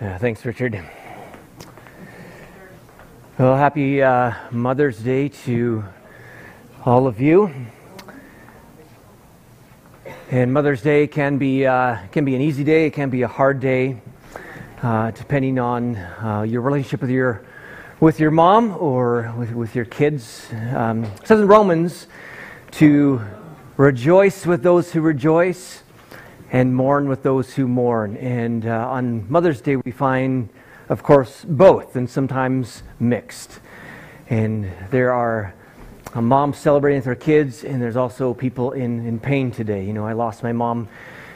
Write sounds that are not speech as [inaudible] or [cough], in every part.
Yeah, thanks, Richard. Well, happy uh, Mother's Day to all of you. And Mother's Day can be uh, can be an easy day, it can be a hard day, uh, depending on uh, your relationship with your with your mom or with, with your kids. Um, it says in Romans to rejoice with those who rejoice and mourn with those who mourn. And uh, on Mother's Day, we find, of course, both, and sometimes mixed. And there are uh, moms celebrating with their kids, and there's also people in, in pain today. You know, I lost my mom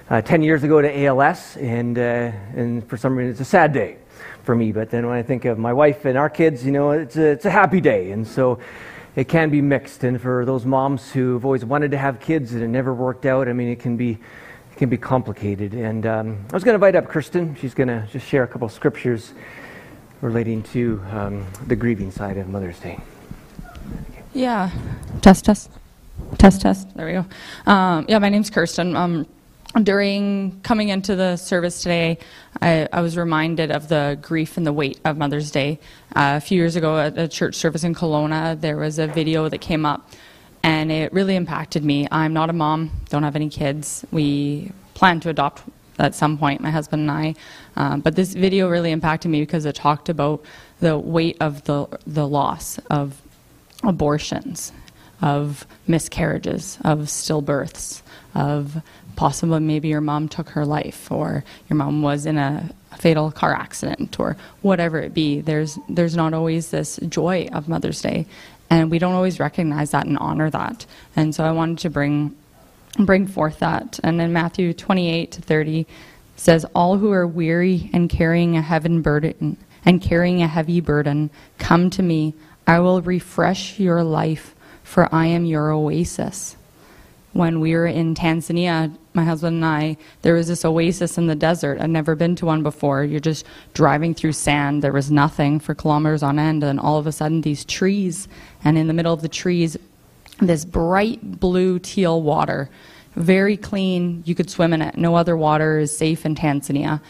uh, 10 years ago to ALS, and, uh, and for some reason, it's a sad day for me. But then when I think of my wife and our kids, you know, it's a, it's a happy day. And so it can be mixed. And for those moms who've always wanted to have kids and it never worked out, I mean, it can be it can be complicated. And um, I was going to invite up Kristen. She's going to just share a couple scriptures relating to um, the grieving side of Mother's Day. Yeah. Test, test. Test, test. There we go. Um, yeah, my name's Kirsten. Um, during coming into the service today, I, I, was reminded of the grief and the weight of Mother's Day. Uh, a few years ago at a church service in Kelowna, there was a video that came up and it really impacted me. I'm not a mom, don't have any kids. We plan to adopt at some point, my husband and I. Um, but this video really impacted me because it talked about the weight of the, the loss of abortions, of miscarriages, of stillbirths, of possibly maybe your mom took her life or your mom was in a fatal car accident or whatever it be. There's, there's not always this joy of Mother's Day. And we don't always recognize that and honor that. And so I wanted to bring, bring forth that. And in Matthew 28 to 30 says, All who are weary and carrying a burden and carrying a heavy burden, come to me. I will refresh your life, for I am your oasis when we were in Tanzania, my husband and I, there was this oasis in the desert. I'd never been to one before. You're just driving through sand. There was nothing for kilometers on end. And all of a sudden, these trees, and in the middle of the trees, this bright blue teal water, very clean. You could swim in it. No other water is safe in Tanzania.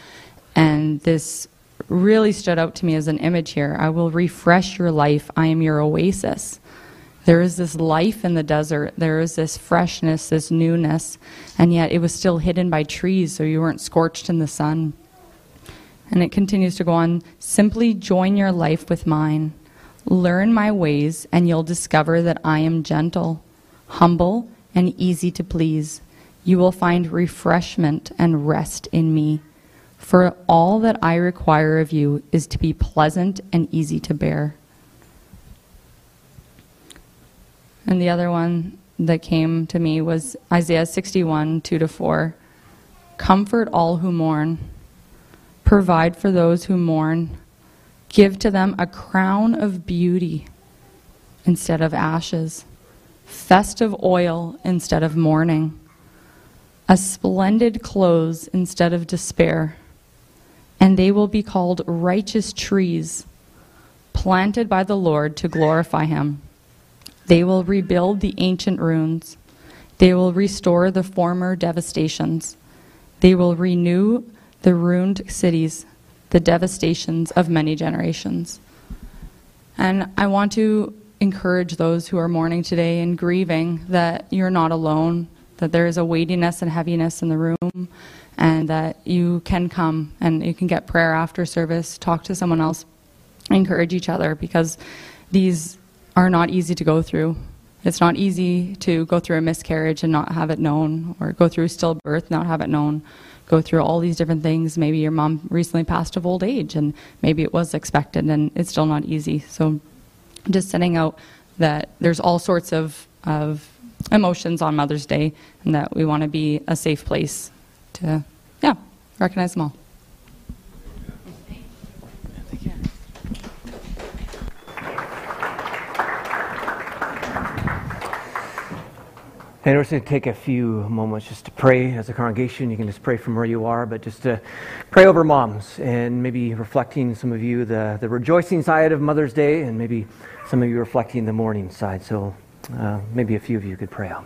And this really stood out to me as an image here. I will refresh your life. I am your oasis. There is this life in the desert. There is this freshness, this newness, and yet it was still hidden by trees, so you weren't scorched in the sun. And it continues to go on simply join your life with mine. Learn my ways, and you'll discover that I am gentle, humble, and easy to please. You will find refreshment and rest in me. For all that I require of you is to be pleasant and easy to bear. And the other one that came to me was Isaiah 61, 2 to 4. Comfort all who mourn, provide for those who mourn, give to them a crown of beauty instead of ashes, festive oil instead of mourning, a splendid clothes instead of despair. And they will be called righteous trees, planted by the Lord to glorify him. They will rebuild the ancient ruins. They will restore the former devastations. They will renew the ruined cities, the devastations of many generations. And I want to encourage those who are mourning today and grieving that you're not alone, that there is a weightiness and heaviness in the room, and that you can come and you can get prayer after service, talk to someone else, encourage each other because these are not easy to go through. It's not easy to go through a miscarriage and not have it known, or go through stillbirth, not have it known, go through all these different things. Maybe your mom recently passed of old age, and maybe it was expected, and it's still not easy. So, just sending out that there's all sorts of, of emotions on Mother's Day, and that we want to be a safe place to, yeah, recognize them all. And we're just going to take a few moments just to pray as a congregation. You can just pray from where you are, but just to pray over moms and maybe reflecting some of you the, the rejoicing side of Mother's Day and maybe some of you reflecting the mourning side. So uh, maybe a few of you could pray out.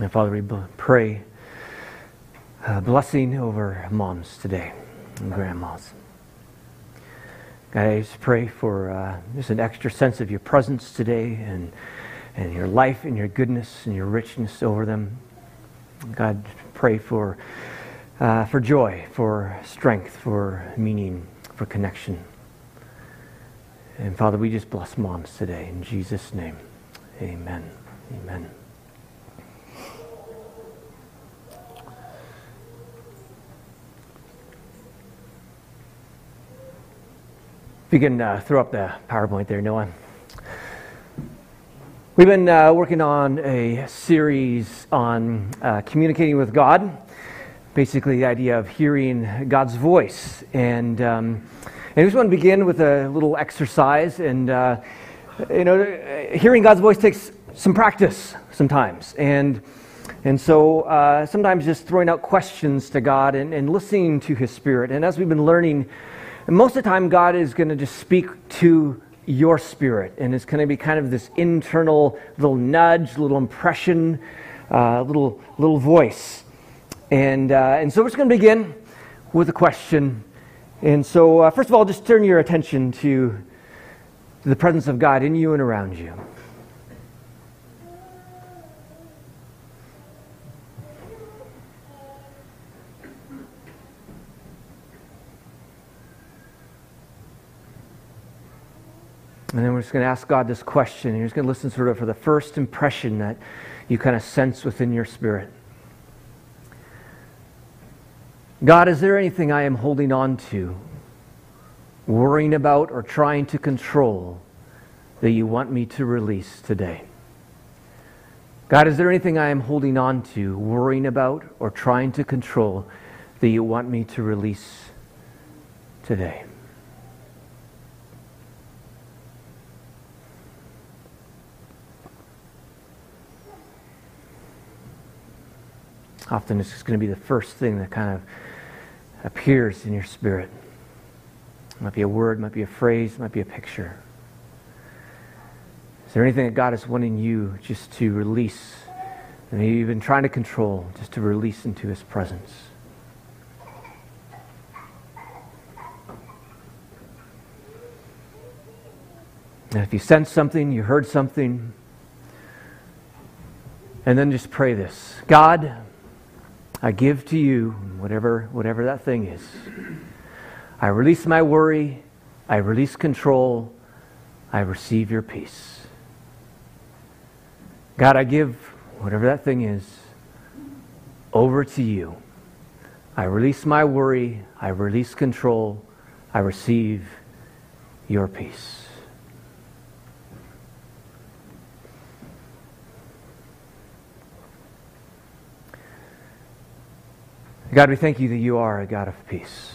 And Father, we pray a blessing over moms today and grandmas. God, I just pray for uh, just an extra sense of your presence today and, and your life and your goodness and your richness over them. God, pray for, uh, for joy, for strength, for meaning, for connection. And Father, we just bless moms today. In Jesus' name, amen. Amen. You can uh, throw up the PowerPoint there, Noah. We've been uh, working on a series on uh, communicating with God, basically, the idea of hearing God's voice. And, um, and I just want to begin with a little exercise. And, uh, you know, hearing God's voice takes some practice sometimes. And, and so uh, sometimes just throwing out questions to God and, and listening to His Spirit. And as we've been learning, and most of the time, God is going to just speak to your spirit, and it's going to be kind of this internal little nudge, little impression, uh, little little voice. And uh, and so we're just going to begin with a question. And so, uh, first of all, just turn your attention to, to the presence of God in you and around you. And then we're just going to ask God this question. And you're just going to listen sort of for the first impression that you kind of sense within your spirit. God, is there anything I am holding on to, worrying about, or trying to control that you want me to release today? God, is there anything I am holding on to, worrying about, or trying to control that you want me to release today? Often it's just going to be the first thing that kind of appears in your spirit. It might be a word, might be a phrase, might be a picture. Is there anything that God is wanting you just to release? And maybe you've been trying to control, just to release into His presence. And if you sense something, you heard something, and then just pray this God, I give to you whatever, whatever that thing is. I release my worry. I release control. I receive your peace. God, I give whatever that thing is over to you. I release my worry. I release control. I receive your peace. God, we thank you that you are a God of peace.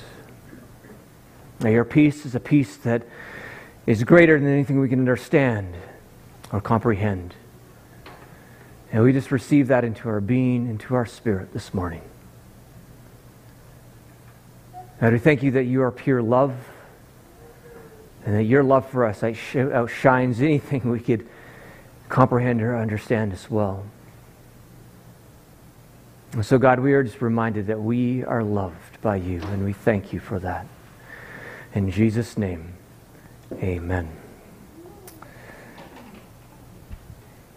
Now, your peace is a peace that is greater than anything we can understand or comprehend. And we just receive that into our being, into our spirit this morning. God, we thank you that you are pure love and that your love for us outshines anything we could comprehend or understand as well. So, God, we are just reminded that we are loved by you, and we thank you for that. In Jesus' name, amen.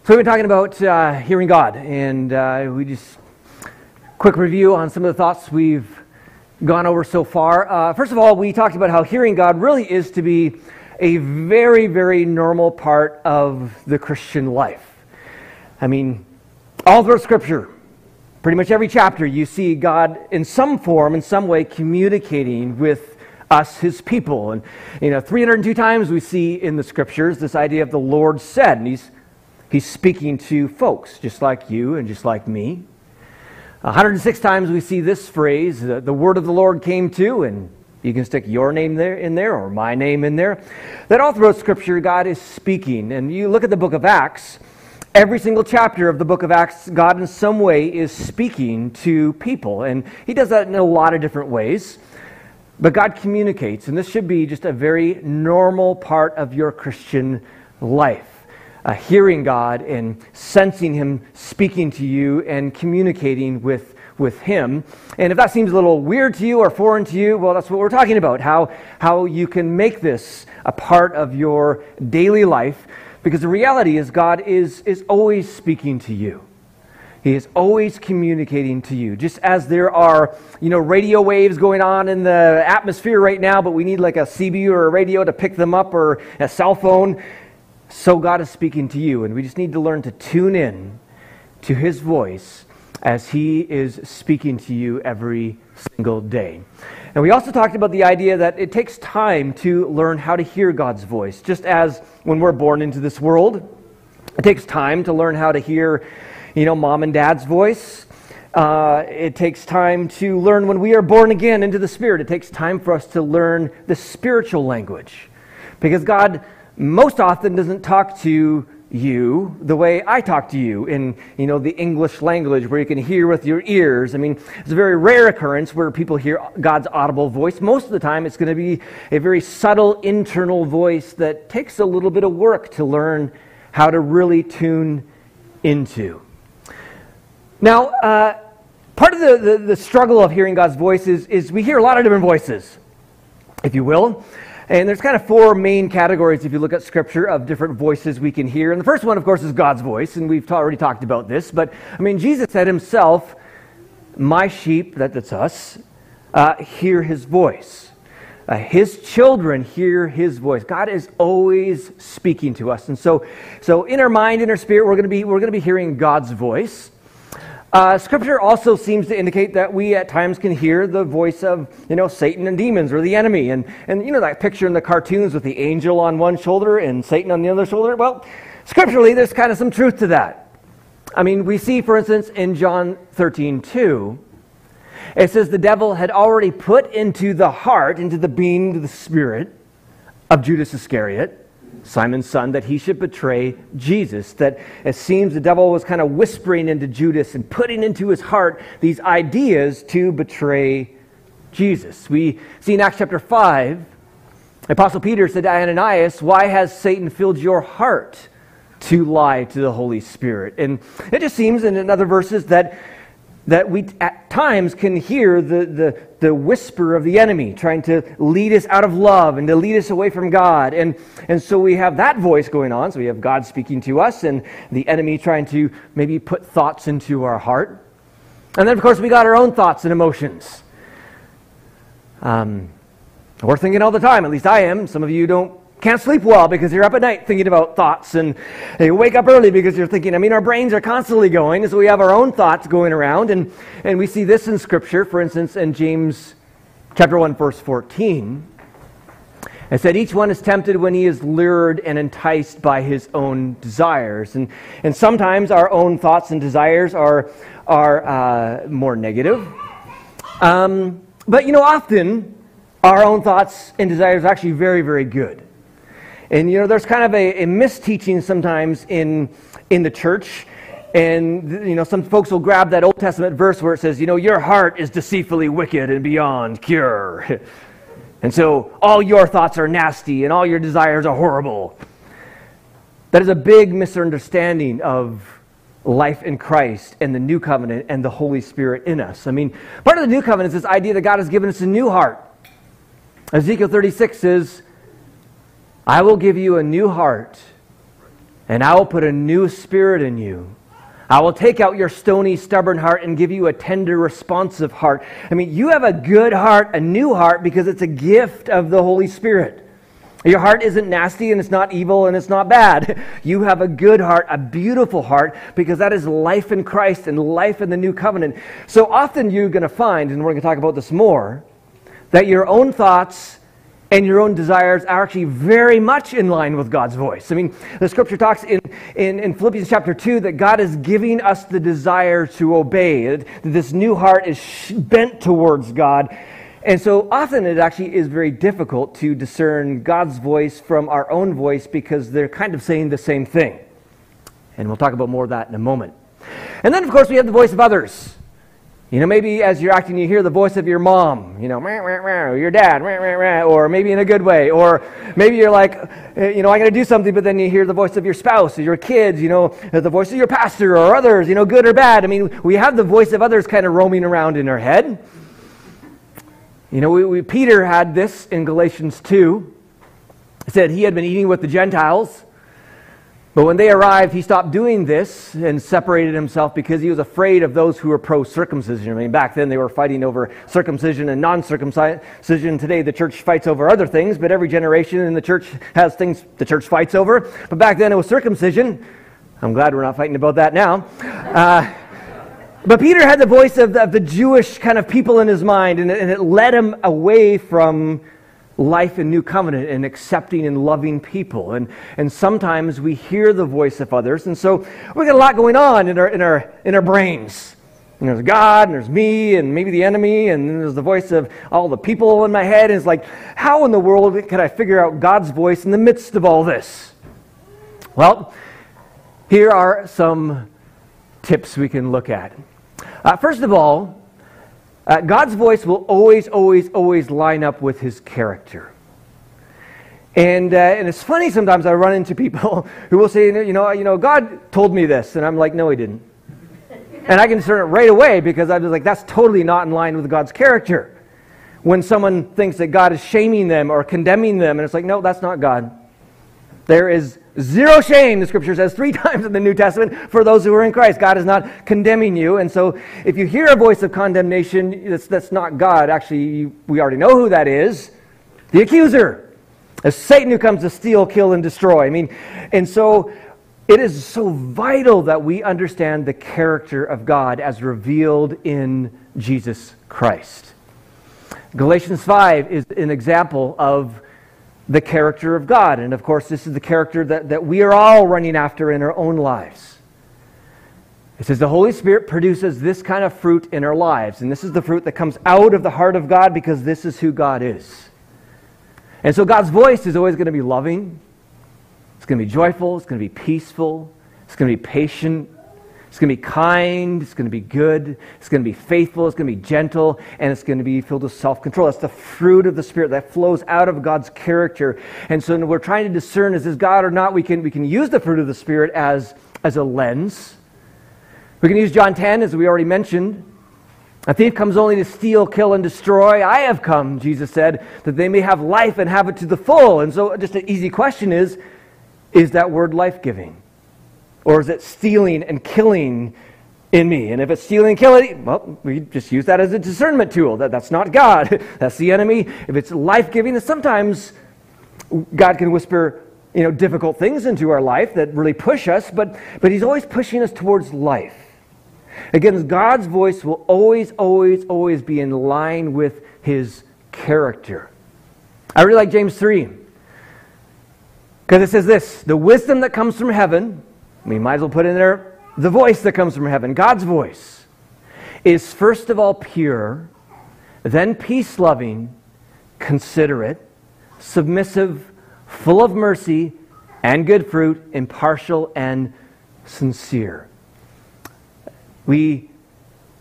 So, we've been talking about uh, hearing God, and uh, we just quick review on some of the thoughts we've gone over so far. Uh, first of all, we talked about how hearing God really is to be a very, very normal part of the Christian life. I mean, all through Scripture, pretty much every chapter, you see God in some form, in some way, communicating with us, his people. And, you know, 302 times we see in the Scriptures this idea of the Lord said, and he's He's speaking to folks just like you and just like me. 106 times we see this phrase, the, the word of the Lord came to, and you can stick your name there in there or my name in there. That all throughout Scripture, God is speaking. And you look at the book of Acts, every single chapter of the book of Acts, God in some way is speaking to people. And He does that in a lot of different ways. But God communicates, and this should be just a very normal part of your Christian life uh, hearing God and sensing Him speaking to you and communicating with, with Him. And if that seems a little weird to you or foreign to you, well, that's what we're talking about how, how you can make this a part of your daily life. Because the reality is, God is, is always speaking to you. He is always communicating to you. Just as there are, you know, radio waves going on in the atmosphere right now, but we need like a CB or a radio to pick them up or a cell phone so God is speaking to you, and we just need to learn to tune in to His voice as He is speaking to you every single day. And we also talked about the idea that it takes time to learn how to hear God's voice. Just as when we're born into this world, it takes time to learn how to hear, you know, mom and dad's voice. Uh, it takes time to learn when we are born again into the Spirit. It takes time for us to learn the spiritual language. Because God most often doesn't talk to you the way I talk to you in you know the English language where you can hear with your ears. I mean, it's a very rare occurrence where people hear God's audible voice. Most of the time it's going to be a very subtle internal voice that takes a little bit of work to learn how to really tune into. Now, uh, part of the, the, the struggle of hearing God's voice is, is we hear a lot of different voices, if you will. And there's kind of four main categories, if you look at Scripture, of different voices we can hear. And the first one, of course, is God's voice, and we've already talked about this. But, I mean, Jesus said himself, My sheep, that, that's us, uh, hear his voice. Uh, his children hear his voice. God is always speaking to us. And so, so in our mind, in our spirit, we're going to be, we're going to be hearing God's voice. Uh, scripture also seems to indicate that we at times can hear the voice of, you know, Satan and demons or the enemy. And, and you know that picture in the cartoons with the angel on one shoulder and Satan on the other shoulder? Well, scripturally, there's kind of some truth to that. I mean, we see, for instance, in John 13, 2, it says the devil had already put into the heart, into the being, into the spirit of Judas Iscariot, Simon's son, that he should betray Jesus. That it seems the devil was kind of whispering into Judas and putting into his heart these ideas to betray Jesus. We see in Acts chapter 5, Apostle Peter said to Ananias, Why has Satan filled your heart to lie to the Holy Spirit? And it just seems in other verses that that we at times can hear the, the, the whisper of the enemy trying to lead us out of love and to lead us away from God. And, and so we have that voice going on. So we have God speaking to us and the enemy trying to maybe put thoughts into our heart. And then, of course, we got our own thoughts and emotions. Um, we're thinking all the time, at least I am. Some of you don't can't sleep well because you're up at night thinking about thoughts and you wake up early because you're thinking i mean our brains are constantly going so we have our own thoughts going around. And, and we see this in scripture for instance in james chapter 1 verse 14 it said each one is tempted when he is lured and enticed by his own desires. And, and sometimes our own thoughts and desires are, are uh, more negative. Um, but you know often our own thoughts and desires are actually very very good and you know, there's kind of a, a misteaching sometimes in, in the church And, you know, some folks will grab that Old Testament verse where it says, you know, your heart is deceitfully wicked and beyond cure. [laughs] and so all your thoughts are nasty and all your desires are horrible. That is a big misunderstanding of life in Christ and the new covenant and the Holy Spirit in us. I mean, part of the new covenant is this idea that God has given us a new heart. Ezekiel 36 says, I will give you a new heart, and I will put a new spirit in you. I will take out your stony, stubborn heart and give you a tender, responsive heart. I mean, you have a good heart, a new heart, because it's a gift of the Holy Spirit. Your heart isn't nasty and it's not evil and it's not bad. [laughs] You have a good heart, a beautiful heart, because that is life in Christ and life in the new covenant. So often you're going to find, and we're going to talk about this more, that your own thoughts and your own desires are actually very much in line with God's voice. I mean, the scripture talks in, in, in, Philippians chapter 2 that God is giving us the desire to obey. That this new heart is bent towards God. And so often it actually is very difficult to discern God's voice from our own voice because they're kind of saying the same thing. And we'll talk about more of that in a moment. And then, of course, we have the voice of others. You know, maybe as you're acting, you hear the voice of your mom, you know, your dad, or maybe in a good way. Or maybe you're like, you know, I'm going to do something, but then you hear the voice of your spouse or your kids, you know, uh, the voice of your pastor or others, you know, good or bad. I mean, we have the voice of others kind of roaming around in our head. You know, we, we, Peter had this in Galatians 2. He said he had been eating with the Gentiles. But when they arrived, he stopped doing this and separated himself because he was afraid of those who were pro circumcision. I mean, back then they were fighting over circumcision and non circumcision. Today the church fights over other things, but every generation in the church has things the church fights over. But back then it was circumcision. I'm glad we're not fighting about that now. Uh, but Peter had the voice of the, of the, Jewish kind of people in his mind, and it, and it led him away from life in new covenant and accepting and loving people. And, and sometimes we hear the voice of others. And so we got a lot going on in our, in our, in our brains. And there's God, and there's me, and maybe the enemy, and there's the voice of all the people in my head. And it's like, how in the world can I figure out God's voice in the midst of all this? Well, here are some tips we can look at. Uh, first of all, uh, God's voice will always, always, always line up with his character. And, uh, and it's funny sometimes I run into people [laughs] who will say, you know, you know, God told me this. And I'm like, no, he didn't. and I can discern it right away because I was like, that's totally not in line with God's character. When someone thinks that God is shaming them or condemning them, and it's like, no, that's not God. There is Zero shame, the scripture says three [laughs] times in the New Testament, for those who are in Christ. God is not condemning you. And so if you hear a voice of condemnation, that's, that's not God. Actually, we already know who that is the accuser. Satan who comes to steal, kill, and destroy. I mean, and so it is so vital that we understand the character of God as revealed in Jesus Christ. Galatians 5 is an example of the character of God. And of course, this is the character that, that we are all running after in our own lives. It says the Holy Spirit produces this kind of fruit in our lives. And this is the fruit that comes out of the heart of God because this is who God is. And so God's voice is always going to be loving, it's going to be joyful, it's going to be peaceful, it's going to be patient, it's going to be kind. It's going to be good. It's going to be faithful. It's going to be gentle. And it's going to be filled with self control. That's the fruit of the Spirit that flows out of God's character. And so we're trying to discern is this God or not, we can, we can use the fruit of the Spirit as, as a lens. We can use John 10, as we already mentioned. A thief comes only to steal, kill, and destroy. I have come, Jesus said, that they may have life and have it to the full. And so, just an easy question is is that word life giving? Or is it stealing and killing in me? And if it's stealing and killing, well, we just use that as a discernment tool. That, that's not God. [laughs] That's the enemy. If it's life giving, sometimes God can whisper you know, difficult things into our life that really push us, but, but He's always pushing us towards life. Again, God's voice will always, always, always be in line with His character. I really like James 3 because it says this the wisdom that comes from heaven we might as well put in there the voice that comes from heaven, God's voice, is first of all pure, then peace loving, considerate, submissive, full of mercy and good fruit, impartial and sincere. We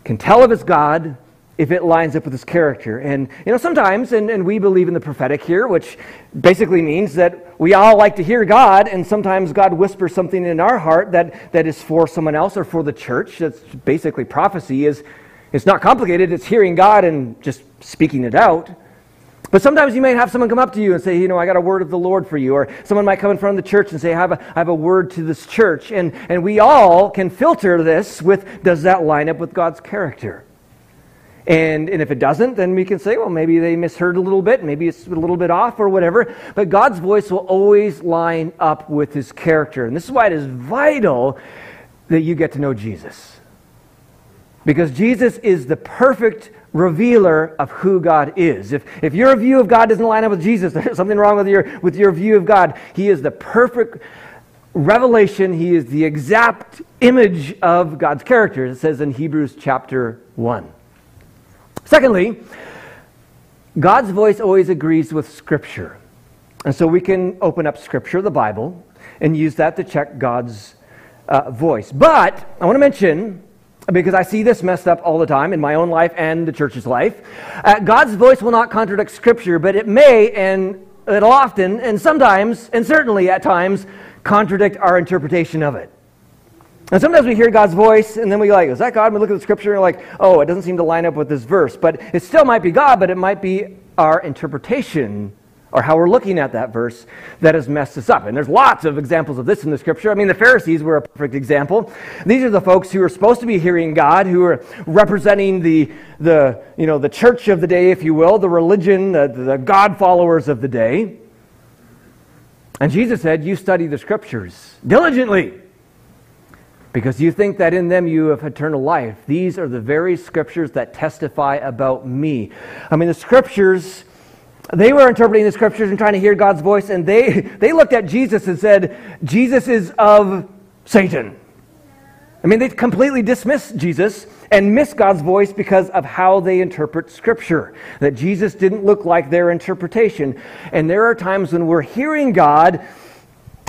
can tell if it's God if it lines up with his character. And, you know, sometimes, and, and we believe in the prophetic here, which basically means that we all like to hear God, and sometimes God whispers something in our heart that, that is for someone else or for the church. That's basically prophecy is it's not complicated, it's hearing God and just speaking it out. But sometimes you may have someone come up to you and say, you know, I got a word of the Lord for you. Or someone might come in front of the church and say, I have a, I have a word to this church. And, and we all can filter this with, does that line up with God's character? And, and if it doesn't, then we can say, well, maybe they misheard a little bit, maybe it's a little bit off or whatever. But God's voice will always line up with his character. And this is why it is vital that you get to know Jesus. Because Jesus is the perfect revealer of who God is. If, if your view of God doesn't line up with Jesus, [laughs] there's something wrong with your, with your view of God. He is the perfect revelation, He is the exact image of God's character. It says in Hebrews chapter 1. Secondly, God's voice always agrees with Scripture. And so we can open up Scripture, the Bible, and use that to check God's uh, voice. But I want to mention because I see this messed up all the time in my own life and the church's life. Uh, God's voice will not contradict Scripture, but it may, and it'll often, and sometimes, and certainly at times, contradict our interpretation of it. And sometimes we hear God's voice, and then we like, is that God? And we look at the Scripture, and we're like, oh, it doesn't seem to line up with this verse. But it still might be God, but it might be our interpretation or how we're looking at that verse that has messed us up. And there's lots of examples of this in the scripture. I mean, the Pharisees were a perfect example. These are the folks who are supposed to be hearing God, who are representing the, the, you know, the church of the day, if you will, the religion, the, the God followers of the day. And Jesus said, You study the scriptures diligently because you think that in them you have eternal life. These are the very scriptures that testify about me. I mean, the scriptures they were interpreting the scriptures and trying to hear God's voice, and they, [laughs] they looked at Jesus and said, Jesus is of Satan. I mean, they completely dismiss Jesus and miss God's voice because of how they interpret Scripture. That Jesus didn't look like their interpretation. And there are times when we're hearing God,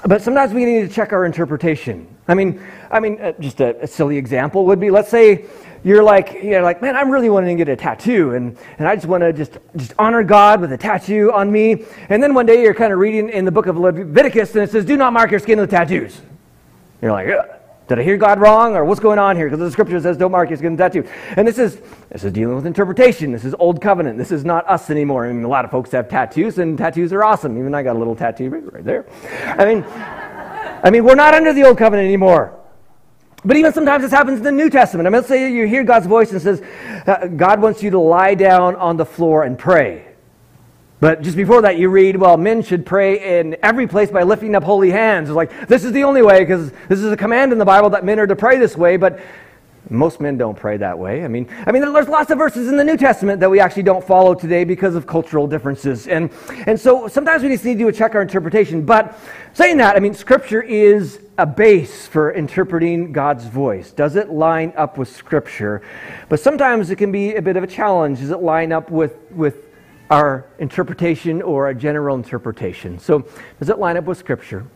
but sometimes we need to check our interpretation. I mean, I mean, uh, just a, a silly example would be, let's say you're like, you're like, man, I'm really wanting to get a tattoo, and, and I just want to just, just honor God with a tattoo on me. And then one day you're kind of reading in the book of Leviticus, and it says, do not mark your skin with tattoos. You're like, did I hear God wrong, or what's going on here? Because the scripture says, don't mark your skin with tattoo. And this is, this is dealing with interpretation. This is old covenant. This is not us anymore. I mean, a lot of folks have tattoos, and tattoos are awesome. Even I got a little tattoo right there. I mean, I mean, we're not under the old covenant anymore. But even sometimes this happens in the New Testament. I mean, let's say you hear God's voice and says, uh, God wants you to lie down on the floor and pray. But just before that, you read, well, men should pray in every place by lifting up holy hands. It's like, this is the only way because this is a command in the Bible that men are to pray this way. But most men don't pray that way. I mean, I mean, there's lots of verses in the New Testament that we actually don't follow today because of cultural differences. And, and so sometimes we just need to check our interpretation. But saying that, I mean, Scripture is a base for interpreting God's voice. Does it line up with Scripture? But sometimes it can be a bit of a challenge. Does it line up with, with our interpretation or a general interpretation? So, does it line up with Scripture?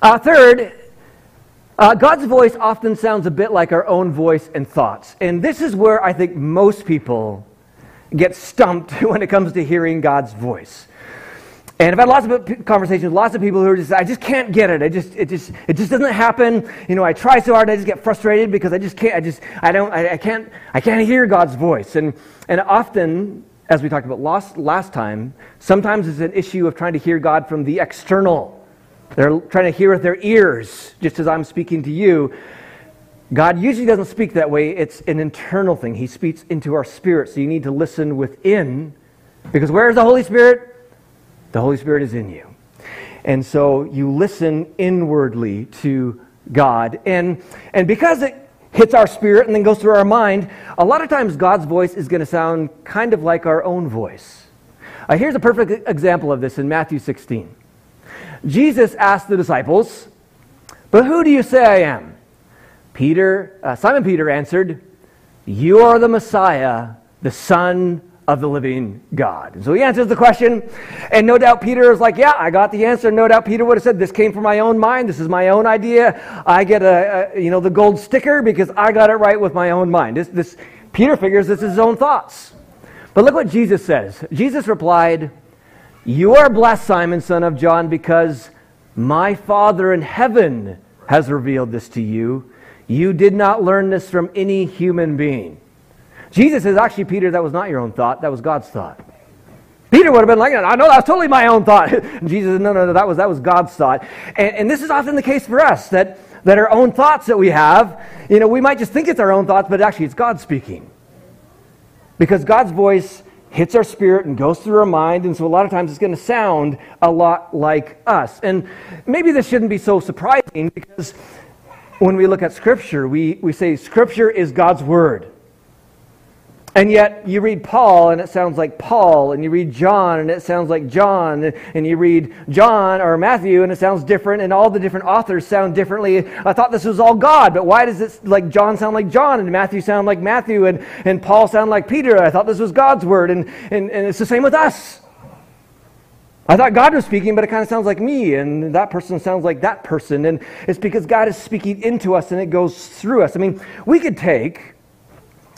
Uh, third, uh, God's voice often sounds a bit like our own voice and thoughts. And this is where I think most people get stumped [laughs] when it comes to hearing God's voice. And I've had lots of conversations with lots of people who are just, I just can't get it. I just, it just, it just doesn't happen. You know, I try so hard, I just get frustrated because I just can't, I just, I don't, I, I can't, I can't hear God's voice. And, and often, as we talked about last, last time, sometimes it's an issue of trying to hear God from the external they're trying to hear with their ears, just as I'm speaking to you. God usually doesn't speak that way. It's an internal thing. He speaks into our spirit. So you need to listen within. Because where is the Holy Spirit? The Holy Spirit is in you. And so you listen inwardly to God. And, and because it hits our spirit and then goes through our mind, a lot of times God's voice is going to sound kind of like our own voice. Uh, here's a perfect example of this in Matthew 16. Jesus asked the disciples, But who do you say I am? Peter, uh, Simon Peter answered, You are the Messiah, the Son of the living God. And so he answers the question, and no doubt Peter is like, Yeah, I got the answer. No doubt Peter would have said, This came from my own mind. This is my own idea. I get a, a you know the gold sticker because I got it right with my own mind. This, this Peter figures this is his own thoughts. But look what Jesus says. Jesus replied, You are blessed, Simon, son of John, because my Father in heaven has revealed this to you. You did not learn this from any human being. Jesus says, actually, Peter, that was not your own thought, that was God's thought. Peter would have been like, I know that's totally my own thought. [laughs] Jesus said, no, no, no, that was, that was God's thought. And, and this is often the case for us, that, that our own thoughts that we have, you know, we might just think it's our own thoughts, but actually it's God speaking. Because God's voice hits our spirit and goes through our mind, and so a lot of times it's going to sound a lot like us. And maybe this shouldn't be so surprising because when we look at Scripture, we, we say Scripture is God's Word. And yet, you read Paul and it sounds like Paul, and you read John and it sounds like John, and you read John or Matthew and it sounds different, and all the different authors sound differently. I thought this was all God, but why does it like John sound like John, and Matthew sound like Matthew, and, and Paul sound like Peter? I thought this was God's word, and, and, and it's the same with us. I thought God was speaking, but it kind of sounds like me, and that person sounds like that person, and it's because God is speaking into us and it goes through us. I mean, we could take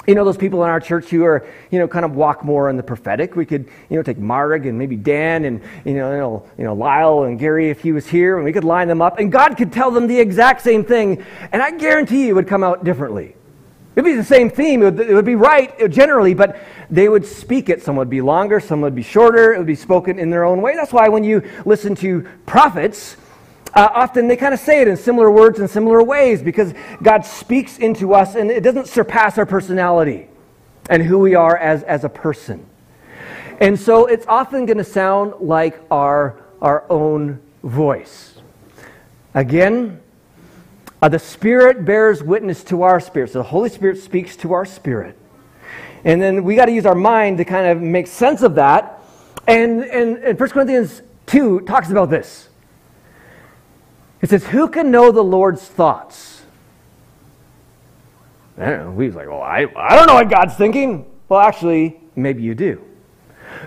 you know, those people in our church who are, you know, kind of walk more in the prophetic. We could, you know, take Marg and maybe Dan and, you know, you know, you know, Lyle and Gary if he was here, and we could line them up, and God could tell them the exact same thing, and I guarantee you it would come out differently. It would be the same theme. It would, it would be right uh, generally, but they would speak it. Some would be longer, some would be shorter. It would be spoken in their own way. That's why when you listen to prophets, uh, often they kind of say it in similar words and similar ways because God speaks into us and it doesn't surpass our personality and who we are as, as a person. And so it's often going to sound like our, our own voice. Again, uh, the Spirit bears witness to our spirit. So the Holy Spirit speaks to our spirit. And then we got to use our mind to kind of make sense of that. And, and, and 1 Corinthians 2 talks about this. It says, Who can know the Lord's thoughts? We was like, Well, I, I don't know what God's thinking. Well, actually, maybe you do.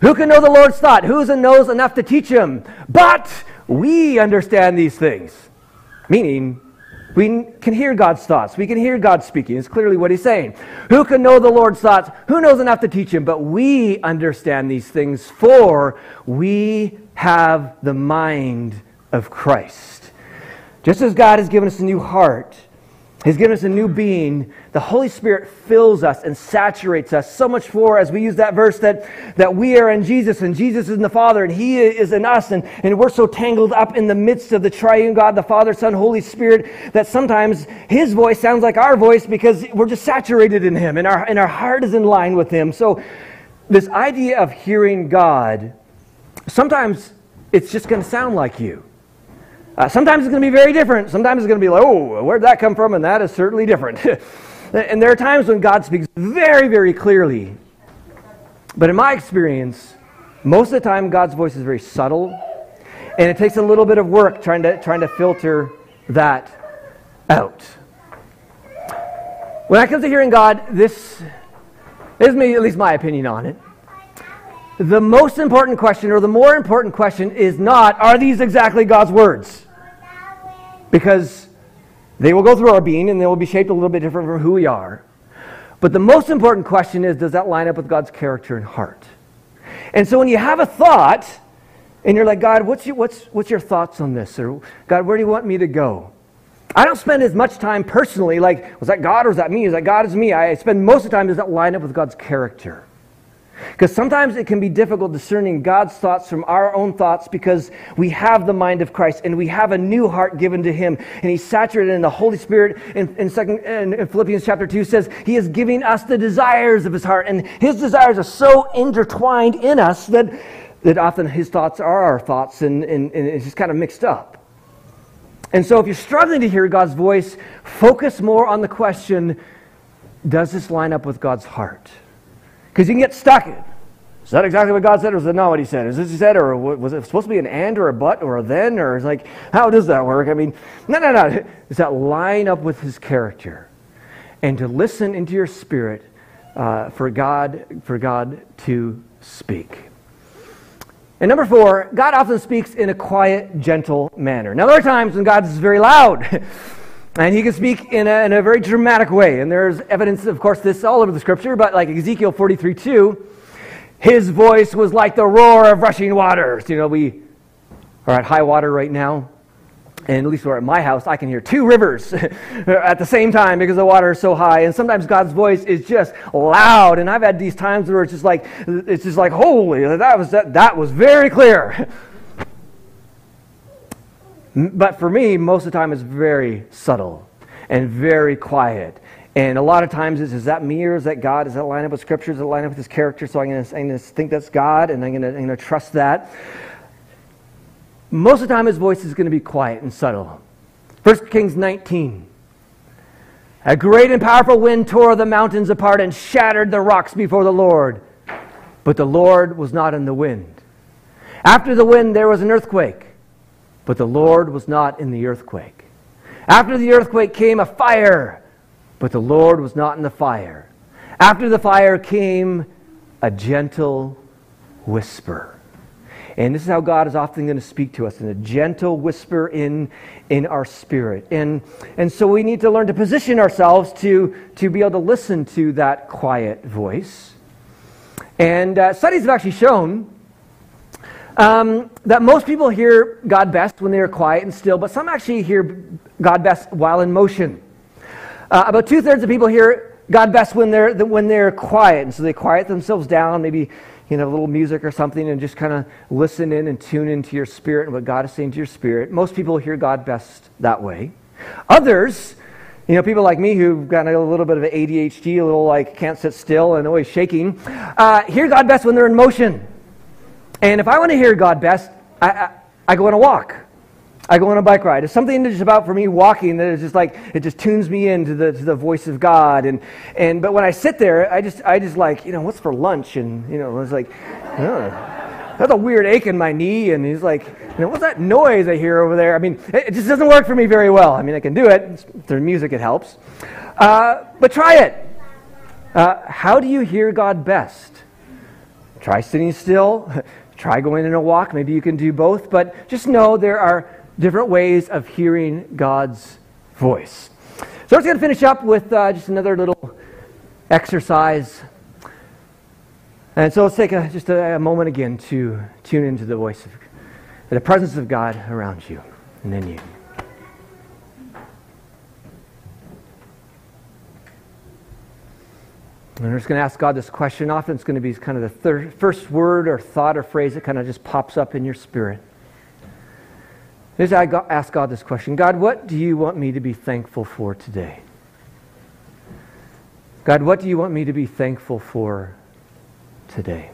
Who can know the Lord's thought? Who is and knows enough to teach him? But we understand these things. Meaning, we can hear God's thoughts. We can hear God speaking. It's clearly what he's saying. Who can know the Lord's thoughts? Who knows enough to teach him? But we understand these things, for we have the mind of Christ. Just as God has given us a new heart, He's given us a new being. The Holy Spirit fills us and saturates us so much more as we use that verse that, that we are in Jesus and Jesus is in the Father and He is in us. And, and we're so tangled up in the midst of the triune God, the Father, Son, Holy Spirit, that sometimes His voice sounds like our voice because we're just saturated in Him and our, and our heart is in line with Him. So, this idea of hearing God, sometimes it's just going to sound like you. Uh, sometimes it's going to be very different. Sometimes it's going to be like, oh, where'd that come from? And that is certainly different. [laughs] and there are times when God speaks very, very clearly. But in my experience, most of the time, God's voice is very subtle. And it takes a little bit of work trying to, trying to filter that out. When I come to hearing God, this, this is me, at least my opinion on it. The most important question, or the more important question, is not, are these exactly God's words? Because they will go through our being and they will be shaped a little bit different from who we are. But the most important question is does that line up with God's character and heart? And so when you have a thought and you're like, God, what's your, what's, what's your thoughts on this? Or, God, where do you want me to go? I don't spend as much time personally, like, was that God or was that me? Is that God is me? I spend most of the time, does that line up with God's character? Because sometimes it can be difficult discerning God's thoughts from our own thoughts because we have the mind of Christ and we have a new heart given to Him. And He's saturated in the Holy Spirit. In, in, second, in Philippians chapter 2 says He is giving us the desires of His heart. And His desires are so intertwined in us that, that often His thoughts are our thoughts and, and, and it's just kind of mixed up. And so if you're struggling to hear God's voice, focus more on the question does this line up with God's heart? Because you can get stuck. Is that exactly what God said, or is that not what He said? Is this He said, or was it supposed to be an and or a but or a then, or it's like, how does that work? I mean, no, no, no. Does that line up with His character? And to listen into your spirit uh, for God for God to speak. And number four, God often speaks in a quiet, gentle manner. Now, there are times when God is very loud, [laughs] and he can speak in a, in a very dramatic way. And there's evidence, of course, this all over the scripture, but like Ezekiel 43 2, his voice was like the roar of rushing waters. You know, we are at high water right now and at least we're at my house, I can hear two rivers [laughs] at the same time because the water is so high. And sometimes God's voice is just loud. And I've had these times where it's just like, it's just like, holy, that was, that, that was very clear. [laughs] but for me, most of the time, it's very subtle and very quiet. And a lot of times, is, is that me or is that God? Does that line up with Scripture? Does it line up with His character? So I'm going to think that's God and I'm going to trust that most of the time his voice is going to be quiet and subtle. 1 Kings 19. A great and powerful wind tore the mountains apart and shattered the rocks before the Lord. But the Lord was not in the wind. After the wind, there was an earthquake. But the Lord was not in the earthquake. After the earthquake came a fire. But the Lord was not in the fire. After the fire came a gentle whisper. And this is how God is often going to speak to us in a gentle whisper in, in our spirit. And, and so we need to learn to position ourselves to, to be able to listen to that quiet voice. And uh, studies have actually shown um, that most people hear God best when they are quiet and still, but some actually hear God best while in motion. Uh, about two thirds of people hear God best when they're, when they're quiet, and so they quiet themselves down, maybe you know, a little music or something and just kind of listen in and tune into your spirit and what God is saying to your spirit. Most people hear God best that way. Others, you know, people like me who've got a little bit of ADHD, a little like can't sit still and always shaking, uh, hear God best when they're in motion. And if I want to hear God best, I, I, I go on a walk. I go on a bike ride. It's something that's about for me walking that is just like it just tunes me into the to the voice of God. And and but when I sit there, I just I just like you know what's for lunch and you know it's like. Oh. That's a weird ache in my knee, and he's like, you know, what's that noise I hear over there? I mean, it, just doesn't work for me very well. I mean, I can do it. Through music, it helps. Uh, but try it. Uh, how do you hear God best? Try sitting still. [laughs] Try going in a walk. Maybe you can do both. But just know there are different ways of hearing God's voice. So we're going to finish up with uh, just another little exercise. And so let's take a, just a, a, moment again to tune into the voice of the presence of God around you and in you. And we're just going to ask God this question. Often it's going to be kind of the third, first word or thought or phrase that kind of just pops up in your spirit. I ask God this question God, what do you want me to be thankful for today? God, what do you want me to be thankful for today?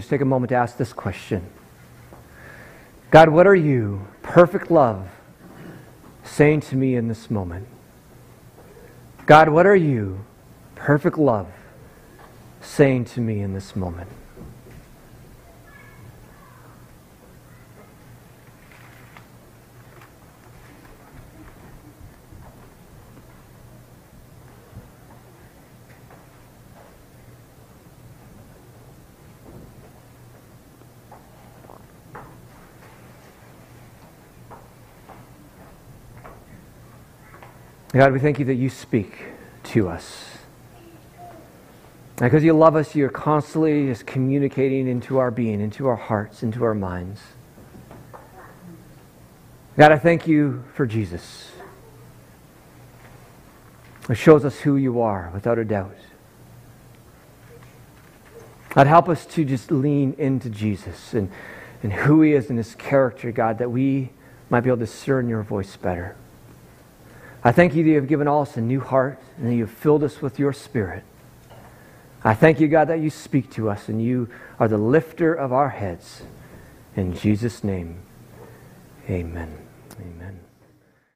Just take a moment to ask this question God, what are you, perfect love, saying to me in this moment? God, what are you, perfect love, saying to me in this moment? God, we thank you that you speak to us. Because you love us, you're constantly just communicating into our being, into our hearts, into our minds. God, I thank you for Jesus. It shows us who you are, without a doubt. God, help us to just lean into Jesus and, and who he is and his character, God, that we might be able to discern your voice better. I thank you that you have given us a new heart and that you have filled us with your spirit. I thank you, God, that you speak to us and you are the lifter of our heads. In Jesus' name, amen. Amen.